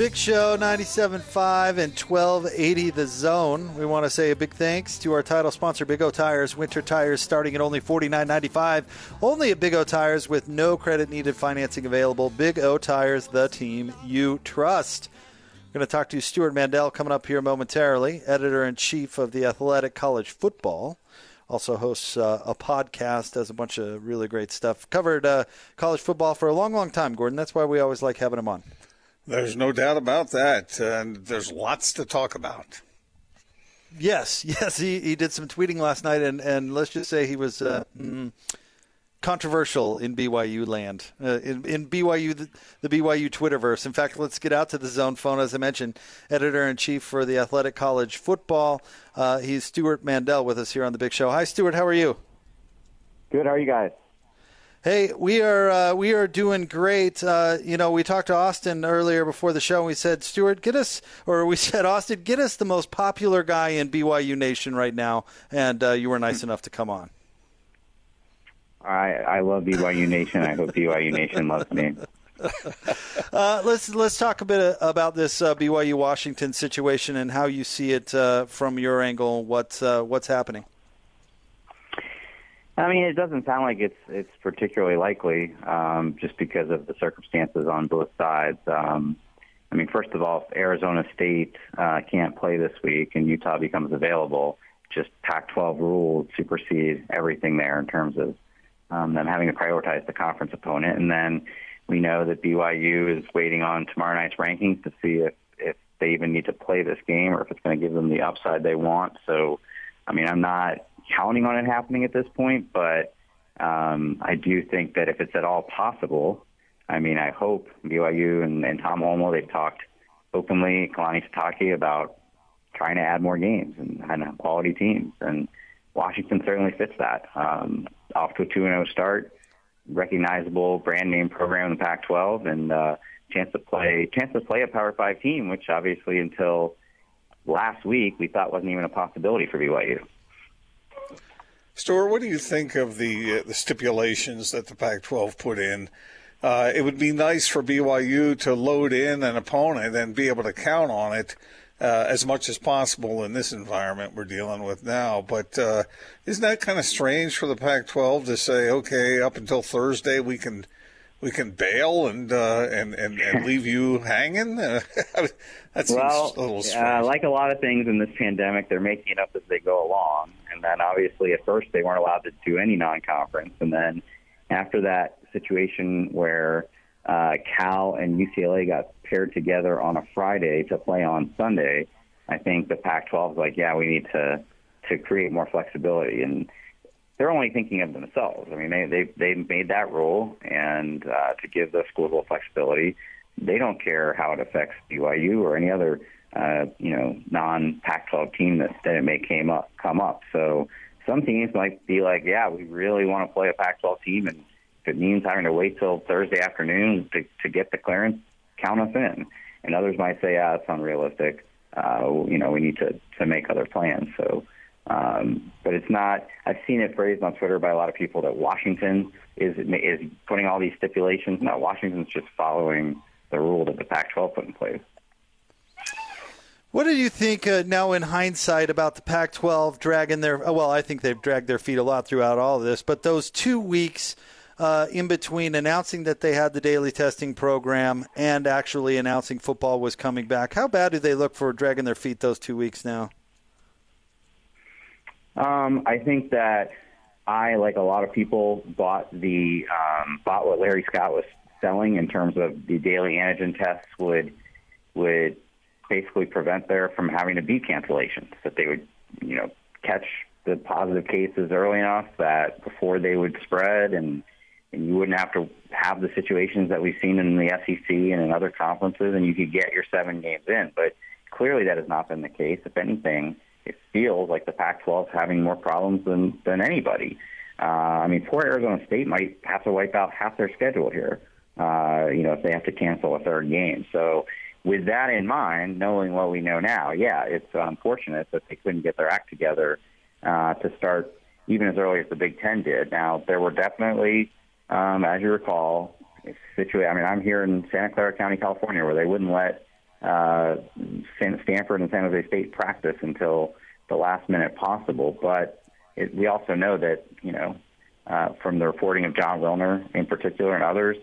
Big Show 97.5 and 1280 The Zone. We want to say a big thanks to our title sponsor, Big O Tires. Winter tires starting at only $49.95. Only at Big O Tires with no credit needed financing available. Big O Tires, the team you trust. We're going to talk to Stewart Mandel coming up here momentarily, editor in chief of the Athletic College Football. Also hosts uh, a podcast, does a bunch of really great stuff. Covered uh, college football for a long, long time, Gordon. That's why we always like having him on. There's no doubt about that. And there's lots to talk about. Yes, yes. He, he did some tweeting last night, and, and let's just say he was uh, mm, controversial in BYU land, uh, in, in BYU, the, the, BYU Twitterverse. In fact, let's get out to the zone phone. As I mentioned, editor in chief for the Athletic College Football. Uh, he's Stewart Mandel with us here on the Big Show. Hi, Stewart, How are you? Good. How are you guys? Hey, we are uh, we are doing great. Uh, you know, we talked to Austin earlier before the show. and We said, Stewart, get us, or we said, Austin, get us the most popular guy in BYU Nation right now, and uh, you were nice enough to come on. I I love BYU Nation. I hope BYU Nation loves me. uh, let's let's talk a bit about this uh, BYU Washington situation and how you see it uh, from your angle. What uh, what's happening? I mean, it doesn't sound like it's it's particularly likely, um, just because of the circumstances on both sides. Um, I mean, first of all, if Arizona State uh, can't play this week and Utah becomes available, just Pac-12 rules supersede everything there in terms of um, them having to prioritize the conference opponent. And then we know that BYU is waiting on tomorrow night's rankings to see if if they even need to play this game or if it's going to give them the upside they want. So, I mean, I'm not counting on it happening at this point, but um, I do think that if it's at all possible, I mean, I hope BYU and, and Tom Holmoe, they've talked openly, Kalani Sitake, about trying to add more games and, and quality teams. And Washington certainly fits that. Um, off to a 2-0 start, recognizable brand name program in the Pac-12, and uh, chance to play chance to play a Power Five team, which obviously until last week we thought wasn't even a possibility for BYU. Stewart, what do you think of the uh, the stipulations that the Pac-12 put in? Uh, it would be nice for BYU to load in an opponent and be able to count on it uh, as much as possible in this environment we're dealing with now. But uh, isn't that kind of strange for the Pac-12 to say, okay, up until Thursday we can we can bail and uh, and, and and leave you hanging? that seems well, a little strange. like a lot of things in this pandemic, they're making it up as they go along. And then obviously at first they weren't allowed to do any non-conference, and then after that situation where uh, Cal and UCLA got paired together on a Friday to play on Sunday, I think the Pac-12 is like, yeah, we need to to create more flexibility, and they're only thinking of themselves. I mean, they they they made that rule, and uh, to give the schools a little flexibility, they don't care how it affects BYU or any other uh, you know, non-Pac-12 team that, that it may came up, come up. So some teams might be like, yeah, we really want to play a Pac-12 team, and if it means having to wait till Thursday afternoon to, to get the clearance, count us in. And others might say, yeah, it's unrealistic. Uh, you know, we need to, to make other plans. So, um, not. I've seen it phrased on Twitter by a lot of people that Washington is is putting all these stipulations. Now Washington's just following the rule that the Pac-12 put in place. What do you think uh, now in hindsight about the Pac 12 dragging their, uh, well, I think they've dragged their feet a lot throughout all of this, but those two weeks uh, in between announcing that they had the daily testing program and actually announcing football was coming back, how bad do they look for dragging their feet those two weeks now? Um, I think that I, like a lot of people, bought the um, bought what Larry Scott was selling in terms of the daily antigen tests would would basically prevent there from having to be cancellations. That they would, you know, catch the positive cases early enough that before they would spread, and and you wouldn't have to have the situations that we've seen in the SEC and in other conferences, and you could get your seven games in. But clearly, that has not been the case. If anything, it feels like the Pac-12 is having more problems than than anybody. Uh, I mean, poor Arizona State might have to wipe out half their schedule here. Uh, you know, if they have to cancel a third game. So with that in mind, knowing what we know now, yeah, it's unfortunate that they couldn't get their act together uh, to start even as early as the Big Ten did. Now, there were definitely, um, as you recall, situations. I mean, I'm here in Santa Clara County, California, where they wouldn't let uh, Stanford and San Jose State practice until the last minute possible. But it, we also know that, you know, uh, from the reporting of Jon Wilner in particular and others,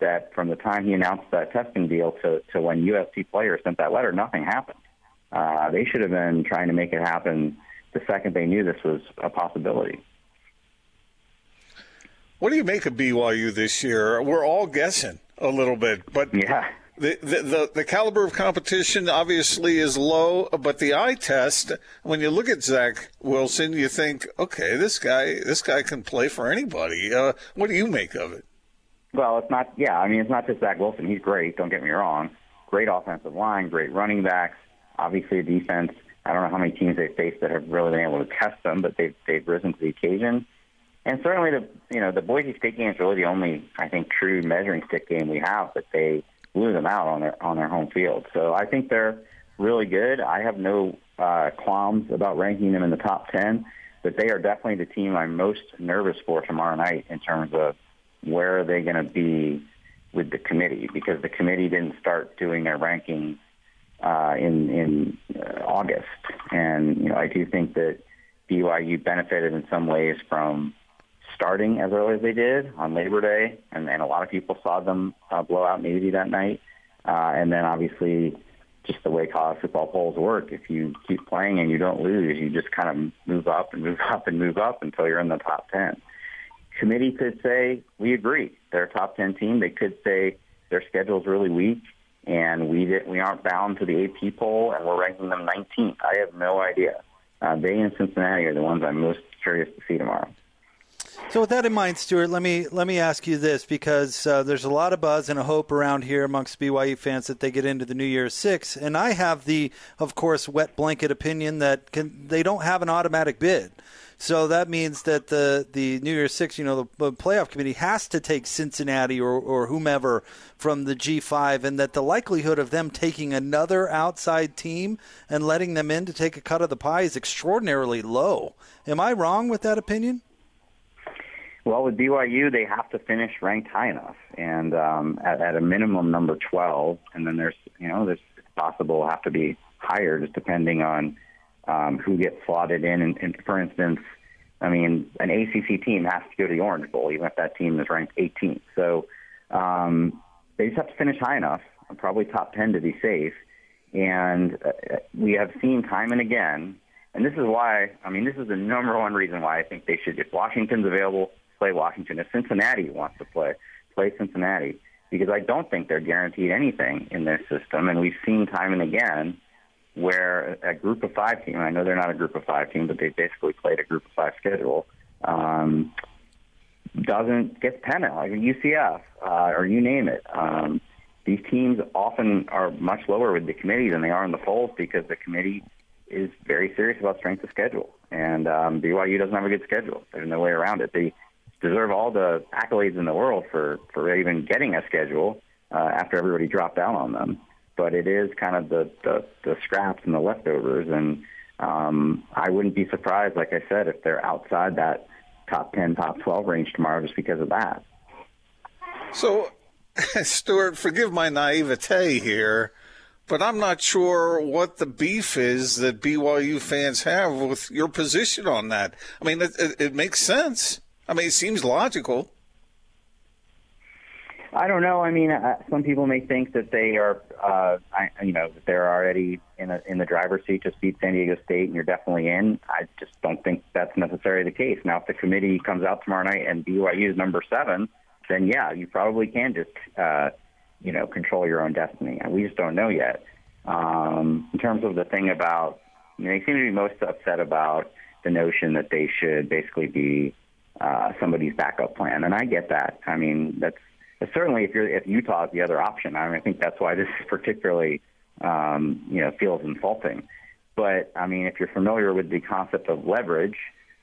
that from the time he announced that testing deal to, to when USC players sent that letter, nothing happened. Uh, they should have been trying to make it happen the second they knew this was a possibility. What do you make of BYU this year? We're all guessing a little bit, but yeah. The, the, the, caliber of competition obviously is low, but the eye test, when you look at Zach Wilson, you think, okay, this guy, this guy can play for anybody. Uh, what do you make of it? Well, it's not, yeah, I mean, it's not just Zach Wilson. He's great, don't get me wrong. Great offensive line, great running backs. Obviously, a defense. I don't know how many teams they've faced that have really been able to test them, but they've, they've risen to the occasion. And certainly, the you know the Boise State game is really the only I think true measuring stick game we have that they blew them out on their on their home field. So I think they're really good. I have no uh, qualms about ranking them in the top ten, but they are definitely the team I'm most nervous for tomorrow night in terms of where are they going to be with the committee because the committee didn't start doing their ranking uh, in in uh, August, and you know I do think that BYU benefited in some ways from starting as early as they did on Labor Day, and, and a lot of people saw them uh, blow out Navy that night. Uh, and then obviously, just the way college football polls work, if you keep playing and you don't lose, you just kind of move up and move up and move up until you're in the top 10. Committee could say, we agree. They're a top 10 team. They could say their schedule's really weak and we didn't, we aren't bound to the AP poll and we're ranking them 19th. I have no idea. Uh, they and Cincinnati are the ones I'm most curious to see tomorrow. So with that in mind, Stewart, let me let me ask you this because uh, there's a lot of buzz and a hope around here amongst BYU fans that they get into the New Year's Six, and I have the, of course, wet blanket opinion that can, they don't have an automatic bid. So that means that the the New Year's Six, you know, the, playoff committee has to take Cincinnati or, or whomever from the G5, and that the likelihood of them taking another outside team and letting them in to take a cut of the pie is extraordinarily low. Am I wrong with that opinion? Well, with BYU, they have to finish ranked high enough, and um, at, at a minimum number 12. And then there's, you know, there's possible have to be higher, just depending on um, who gets slotted in. And, and for instance, I mean, an ACC team has to go to the Orange Bowl, even if that team is ranked 18th. So um, they just have to finish high enough, probably top 10 to be safe. And uh, we have seen time and again, and this is why, I mean, this is the number one reason why I think they should, if Washington's available, play Washington. If Cincinnati wants to play, play Cincinnati because I don't think they're guaranteed anything in this system. And we've seen time and again where a group of five team, I know they're not a group of five team, but they basically played a group of five schedule, um, doesn't get pennant like UCF uh, or you name it. Um, these teams often are much lower with the committee than they are in the polls because the committee is very serious about strength of schedule. And um, BYU doesn't have a good schedule. There's no way around it. They deserve all the accolades in the world for for even getting a schedule uh, after everybody dropped out on them. But it is kind of the the, the scraps and the leftovers, and um, I wouldn't be surprised, like I said, if they're outside that top ten, top twelve range tomorrow, just because of that. So, Stewart, forgive my naivete here. But I'm not sure what the beef is that BYU fans have with your position on that. I mean, it, it, it makes sense. I mean, it seems logical. I don't know. I mean, uh, some people may think that they are, uh, I, you know, that they're already in a, in the driver's seat to beat San Diego State, and you're definitely in. I just don't think that's necessarily the case. Now, if the committee comes out tomorrow night and BYU is number seven, then yeah, you probably can just, uh, you know, control your own destiny. We just don't know yet. Um, in terms of the thing about, you know, they seem to be most upset about the notion that they should basically be uh, somebody's backup plan, and I get that. I mean, that's certainly if you're if Utah is the other option. I mean, I think that's why this is particularly um, you know feels insulting. But I mean, if you're familiar with the concept of leverage,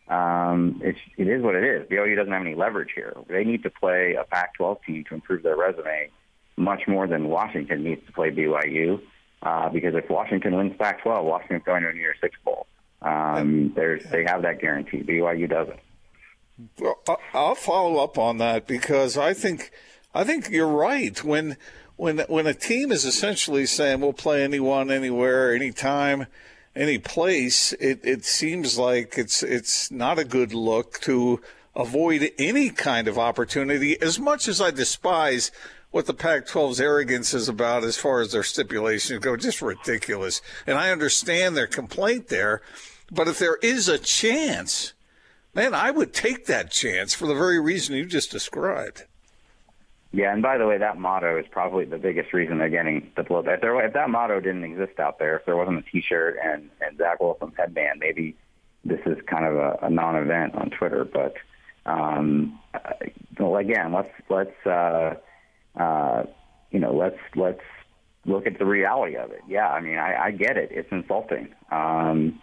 um, it's, it is what it is. BYU doesn't have any leverage here. They need to play a Pac-12 team to improve their resume much more than Washington needs to play BYU. Uh, because if Washington wins Pac-12, Washington's going to a New Year's Six bowl. Um, there's, they have that guarantee. BYU doesn't. I'll follow up on that because I think I think you're right. When when when a team is essentially saying we'll play anyone, anywhere, anytime, any place, it, it seems like it's it's not a good look to avoid any kind of opportunity. As much as I despise what the Pac-12's arrogance is about as far as their stipulations go, just ridiculous. And I understand their complaint there, but if there is a chance, man, I would take that chance for the very reason you just described. Yeah, and by the way, that motto is probably the biggest reason they're getting the blow. If, there, if that motto didn't exist out there, if there wasn't a T-shirt and, and Zach Wilson's headband, maybe this is kind of a, a non-event on Twitter. But um, well, again, let's let's uh, uh, you know let's let's look at the reality of it. Yeah, I mean, I, I get it. It's insulting. Um,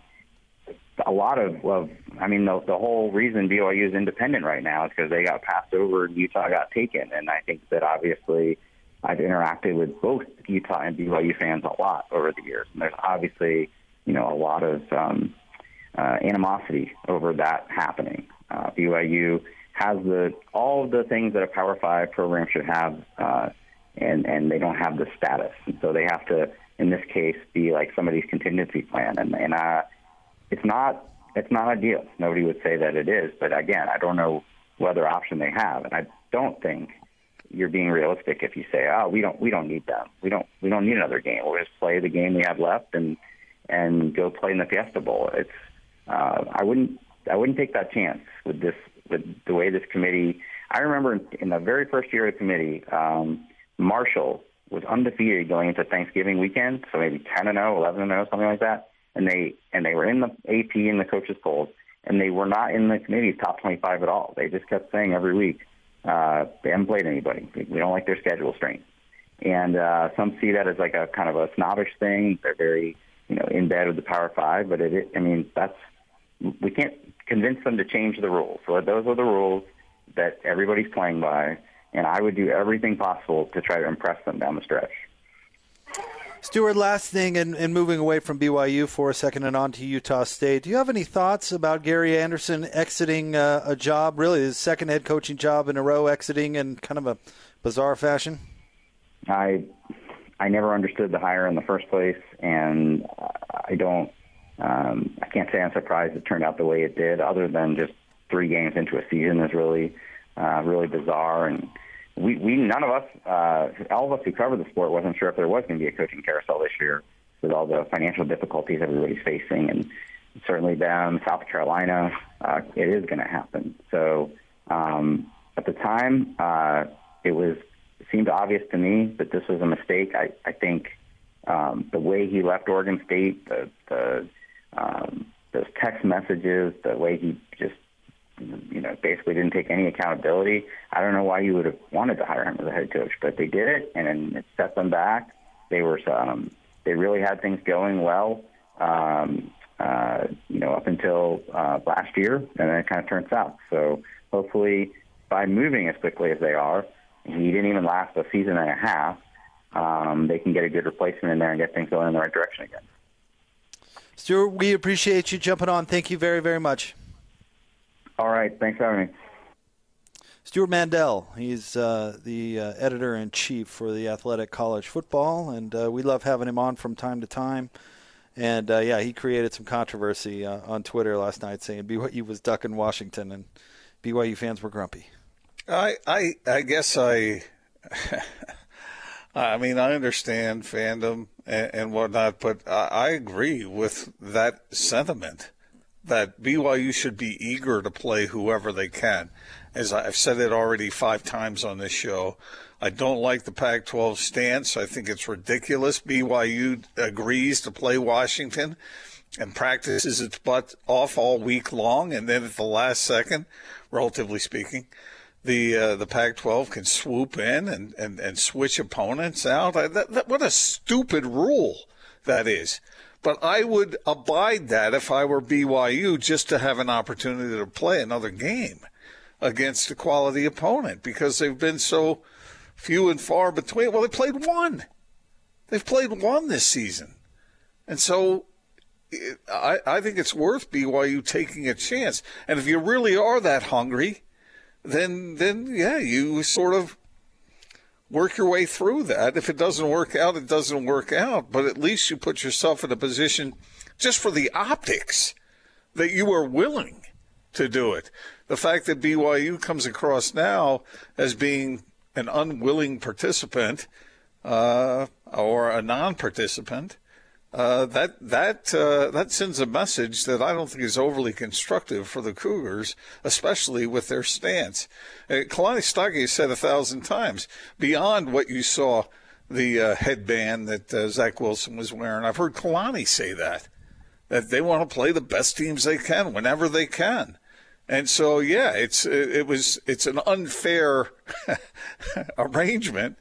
a lot of, of I mean, the, the whole reason BYU is independent right now is because they got passed over and Utah got taken. And I think that obviously I've interacted with both Utah and BYU fans a lot over the years. And there's obviously, you know, a lot of um, uh, animosity over that happening. Uh, BYU has the all of the things that a Power Five program should have, uh, and and they don't have the status, and so they have to, in this case, be like somebody's contingency plan. And and uh, it's not it's not ideal. Nobody would say that it is, but again, I don't know what other option they have, and I don't think you're being realistic if you say, "Oh, we don't we don't need them. We don't we don't need another game. We'll just play the game we have left and and go play in the Fiesta Bowl." It's uh, I wouldn't I wouldn't take that chance with this with the way this committee. I remember in, in the very first year of the committee, um, Marshall was undefeated going into Thanksgiving weekend, so maybe 10 and 0, 11 and 0, something like that and they and they were in the AP and the coaches polls, and they were not in the committee's top 25 at all. They just kept saying every week uh, they haven't played anybody. We don't like their schedule strength, and uh, some see that as like a kind of a snobbish thing. They're very you know in bed with the Power Five, but it, I mean that's we can't convince them to change the rules. So those are the rules that everybody's playing by, and I would do everything possible to try to impress them down the stretch. Stewart, last thing, and, and, moving away from BYU for a second and on to Utah State. Do you have any thoughts about Gary Andersen exiting uh, a job, really his second head coaching job in a row, exiting in kind of a bizarre fashion? I I never understood the hire in the first place, and I don't. Um, I can't say I'm surprised it turned out the way it did. Other than just three games into a season is really, uh, really bizarre and we, we none of us, uh, all of us who cover the sport, wasn't sure if there was going to be a coaching carousel this year with all the financial difficulties everybody's facing, and certainly down South Carolina, uh, it is going to happen. So um, at the time, uh, it was seemed obvious to me that this was a mistake. I, I think um, the way he left Oregon State, the the um, those text messages, the way he just you know, basically didn't take any accountability. I don't know why you would have wanted to hire him as a head coach, but they did it, and it set them back. They were, um, they really had things going well, um, uh, you know, up until uh, last year, and then it kind of turned south. So hopefully, by moving as quickly as they are, he didn't even last a season and a half. Um, they can get a good replacement in there and get things going in the right direction again. Stewart, we appreciate you jumping on. Thank you very, very much. All right. Thanks for having me. Stewart Mandel, he's uh, the uh, editor in chief for the Athletic College Football, and uh, we love having him on from time to time. And uh, yeah, he created some controversy uh, on Twitter last night, saying BYU was ducking Washington, and BYU fans were grumpy. I I I guess I. I mean, I understand fandom and, and whatnot, but I, I agree with that sentiment that BYU should be eager to play whoever they can. As I've said it already five times on this show, I don't like the Pac 12 stance. I think it's ridiculous. BYU agrees to play Washington and practices its butt off all week long, and then at the last second, relatively speaking, the uh, the Pac-12 can swoop in and, and, and switch opponents out. I, that, that, what a stupid rule that is. But I would abide that if I were BYU just to have an opportunity to play another game against a quality opponent because they've been so few and far between. Well, they played one. They've played one this season. And so eh, I, I think it's worth BYU taking a chance. And if you really are that hungry, then then yeah, you sort of work your way through that. If it doesn't work out, it doesn't work out. But at least you put yourself in a position just for the optics that you are willing to do it. The fact that BYU comes across now as being an unwilling participant uh, or a non-participant, uh, that that uh, that sends a message that I don't think is overly constructive for the Cougars, especially with their stance. Uh, Kalani Sitake said a thousand times beyond what you saw the uh, headband that uh, Zach Wilson was wearing. I've heard Kalani say that that they want to play the best teams they can whenever they can. And so, yeah, it's it was it's an unfair arrangement,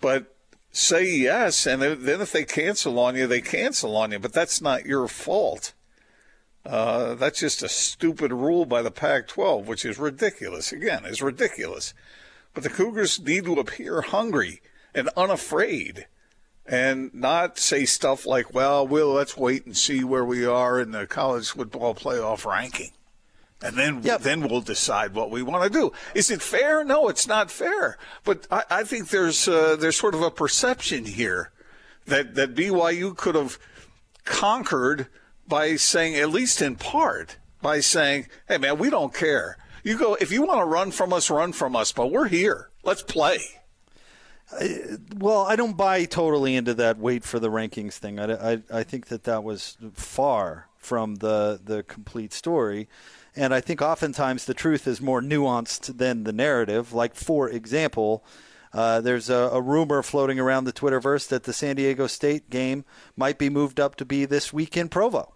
but say yes, and then if they cancel on you, they cancel on you. But that's not your fault. Uh, that's just a stupid rule by the Pac-12, which is ridiculous. Again, is ridiculous. But the Cougars need to appear hungry and unafraid, and not say stuff like, "Well, we'll let's wait and see where we are in the college football playoff ranking." And then yep. then we'll decide what we want to do. Is it fair? No, it's not fair. But I, I think there's uh, there's sort of a perception here that that BYU could have conquered by saying, at least in part, by saying, "Hey, man, we don't care. You go if you want to run from us, run from us, but we're here. Let's play." well, I don't buy totally into that wait for the rankings thing. I, I, I think that that was far from the the complete story. And I think oftentimes the truth is more nuanced than the narrative. Like, for example, uh, there's a, a, rumor floating around the Twitterverse that the San Diego State game might be moved up to be this week in Provo.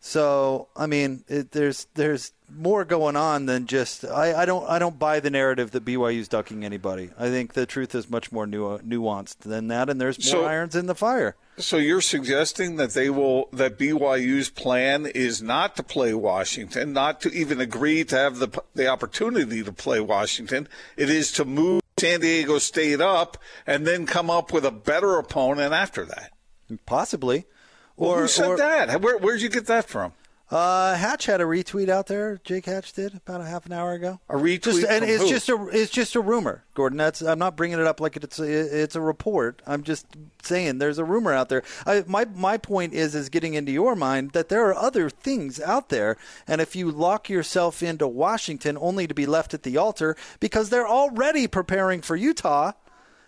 So I mean, it, there's there's more going on than just I, I don't I don't buy the narrative that BYU's ducking anybody. I think the truth is much more nu- nuanced than that, and there's more so, irons in the fire. So you're suggesting that they will that BYU's plan is not to play Washington, not to even agree to have the the opportunity to play Washington. It is to move San Diego State up and then come up with a better opponent after that. Possibly. Or well, who said or, that? Where where'd you get that from? Uh, Hatch had a retweet out there. Jake Hatch did about a half an hour ago. A retweet, just, and it's who? just a it's just a rumor, Gordon. That's I'm not bringing it up like it's a, it's a report. I'm just saying there's a rumor out there. I, my my point is is getting into your mind that there are other things out there, and if you lock yourself into Washington only to be left at the altar because they're already preparing for Utah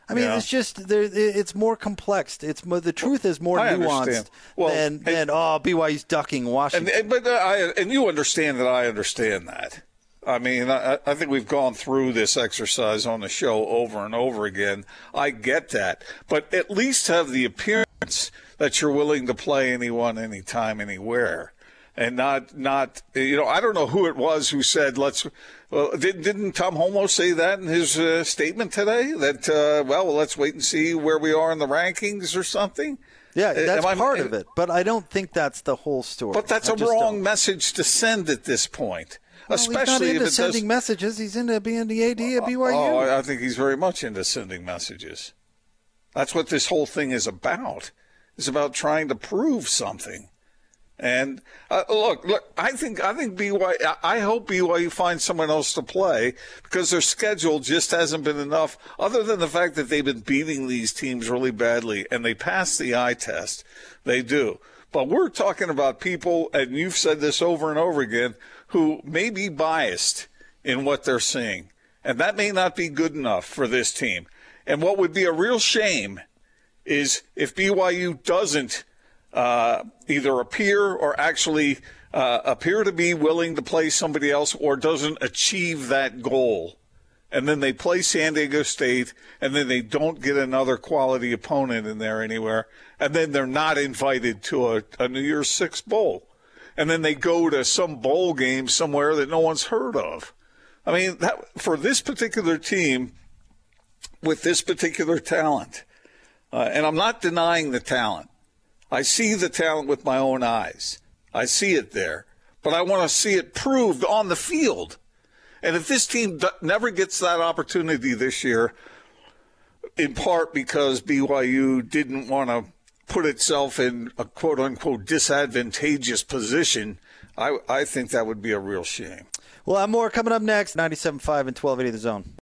I mean, yeah. it's just there. It's more complex. It's the truth is more I nuanced well, than and, than oh BYU's ducking Washington. And, but uh, I and you understand that I understand that. I mean, I, I, think we've gone through this exercise on the show over and over again. I get that, but at least have the appearance that you're willing to play anyone, anytime, anywhere and not not you know I don't know who it was who said let's well did, didn't Tom Holmoe say that in his uh, statement today that uh, well let's wait and see where we are in the rankings or something. Yeah, uh, that's part of it, but I don't think that's the whole story. But that's I a wrong don't. message to send at this point. Well, Especially he's not into sending does... messages. He's into being the AD at BYU. Oh, I think he's very much into sending messages. That's what this whole thing is about. It's about trying to prove something. And uh, look, look, I think I think BYU. I hope BYU finds someone else to play because their schedule just hasn't been enough. Other than the fact that they've been beating these teams really badly and they pass the eye test, they do. But we're talking about people, and you've said this over and over again, who may be biased in what they're seeing, and that may not be good enough for this team. And what would be a real shame is if BYU doesn't uh, either appear or actually uh, appear to be willing to play somebody else or doesn't achieve that goal. And then they play San Diego State, and then they don't get another quality opponent in there anywhere. And then they're not invited to a, a New Year's Six bowl. And then they go to some bowl game somewhere that no one's heard of. I mean, that, for this particular team, with this particular talent, uh, and I'm not denying the talent, I see the talent with my own eyes. I see it there, but I want to see it proved on the field. And if this team never gets that opportunity this year, in part because BYU didn't want to put itself in a quote unquote disadvantageous position, I, I think that would be a real shame. We'll have more coming up next 97.5 and 1280 The Zone.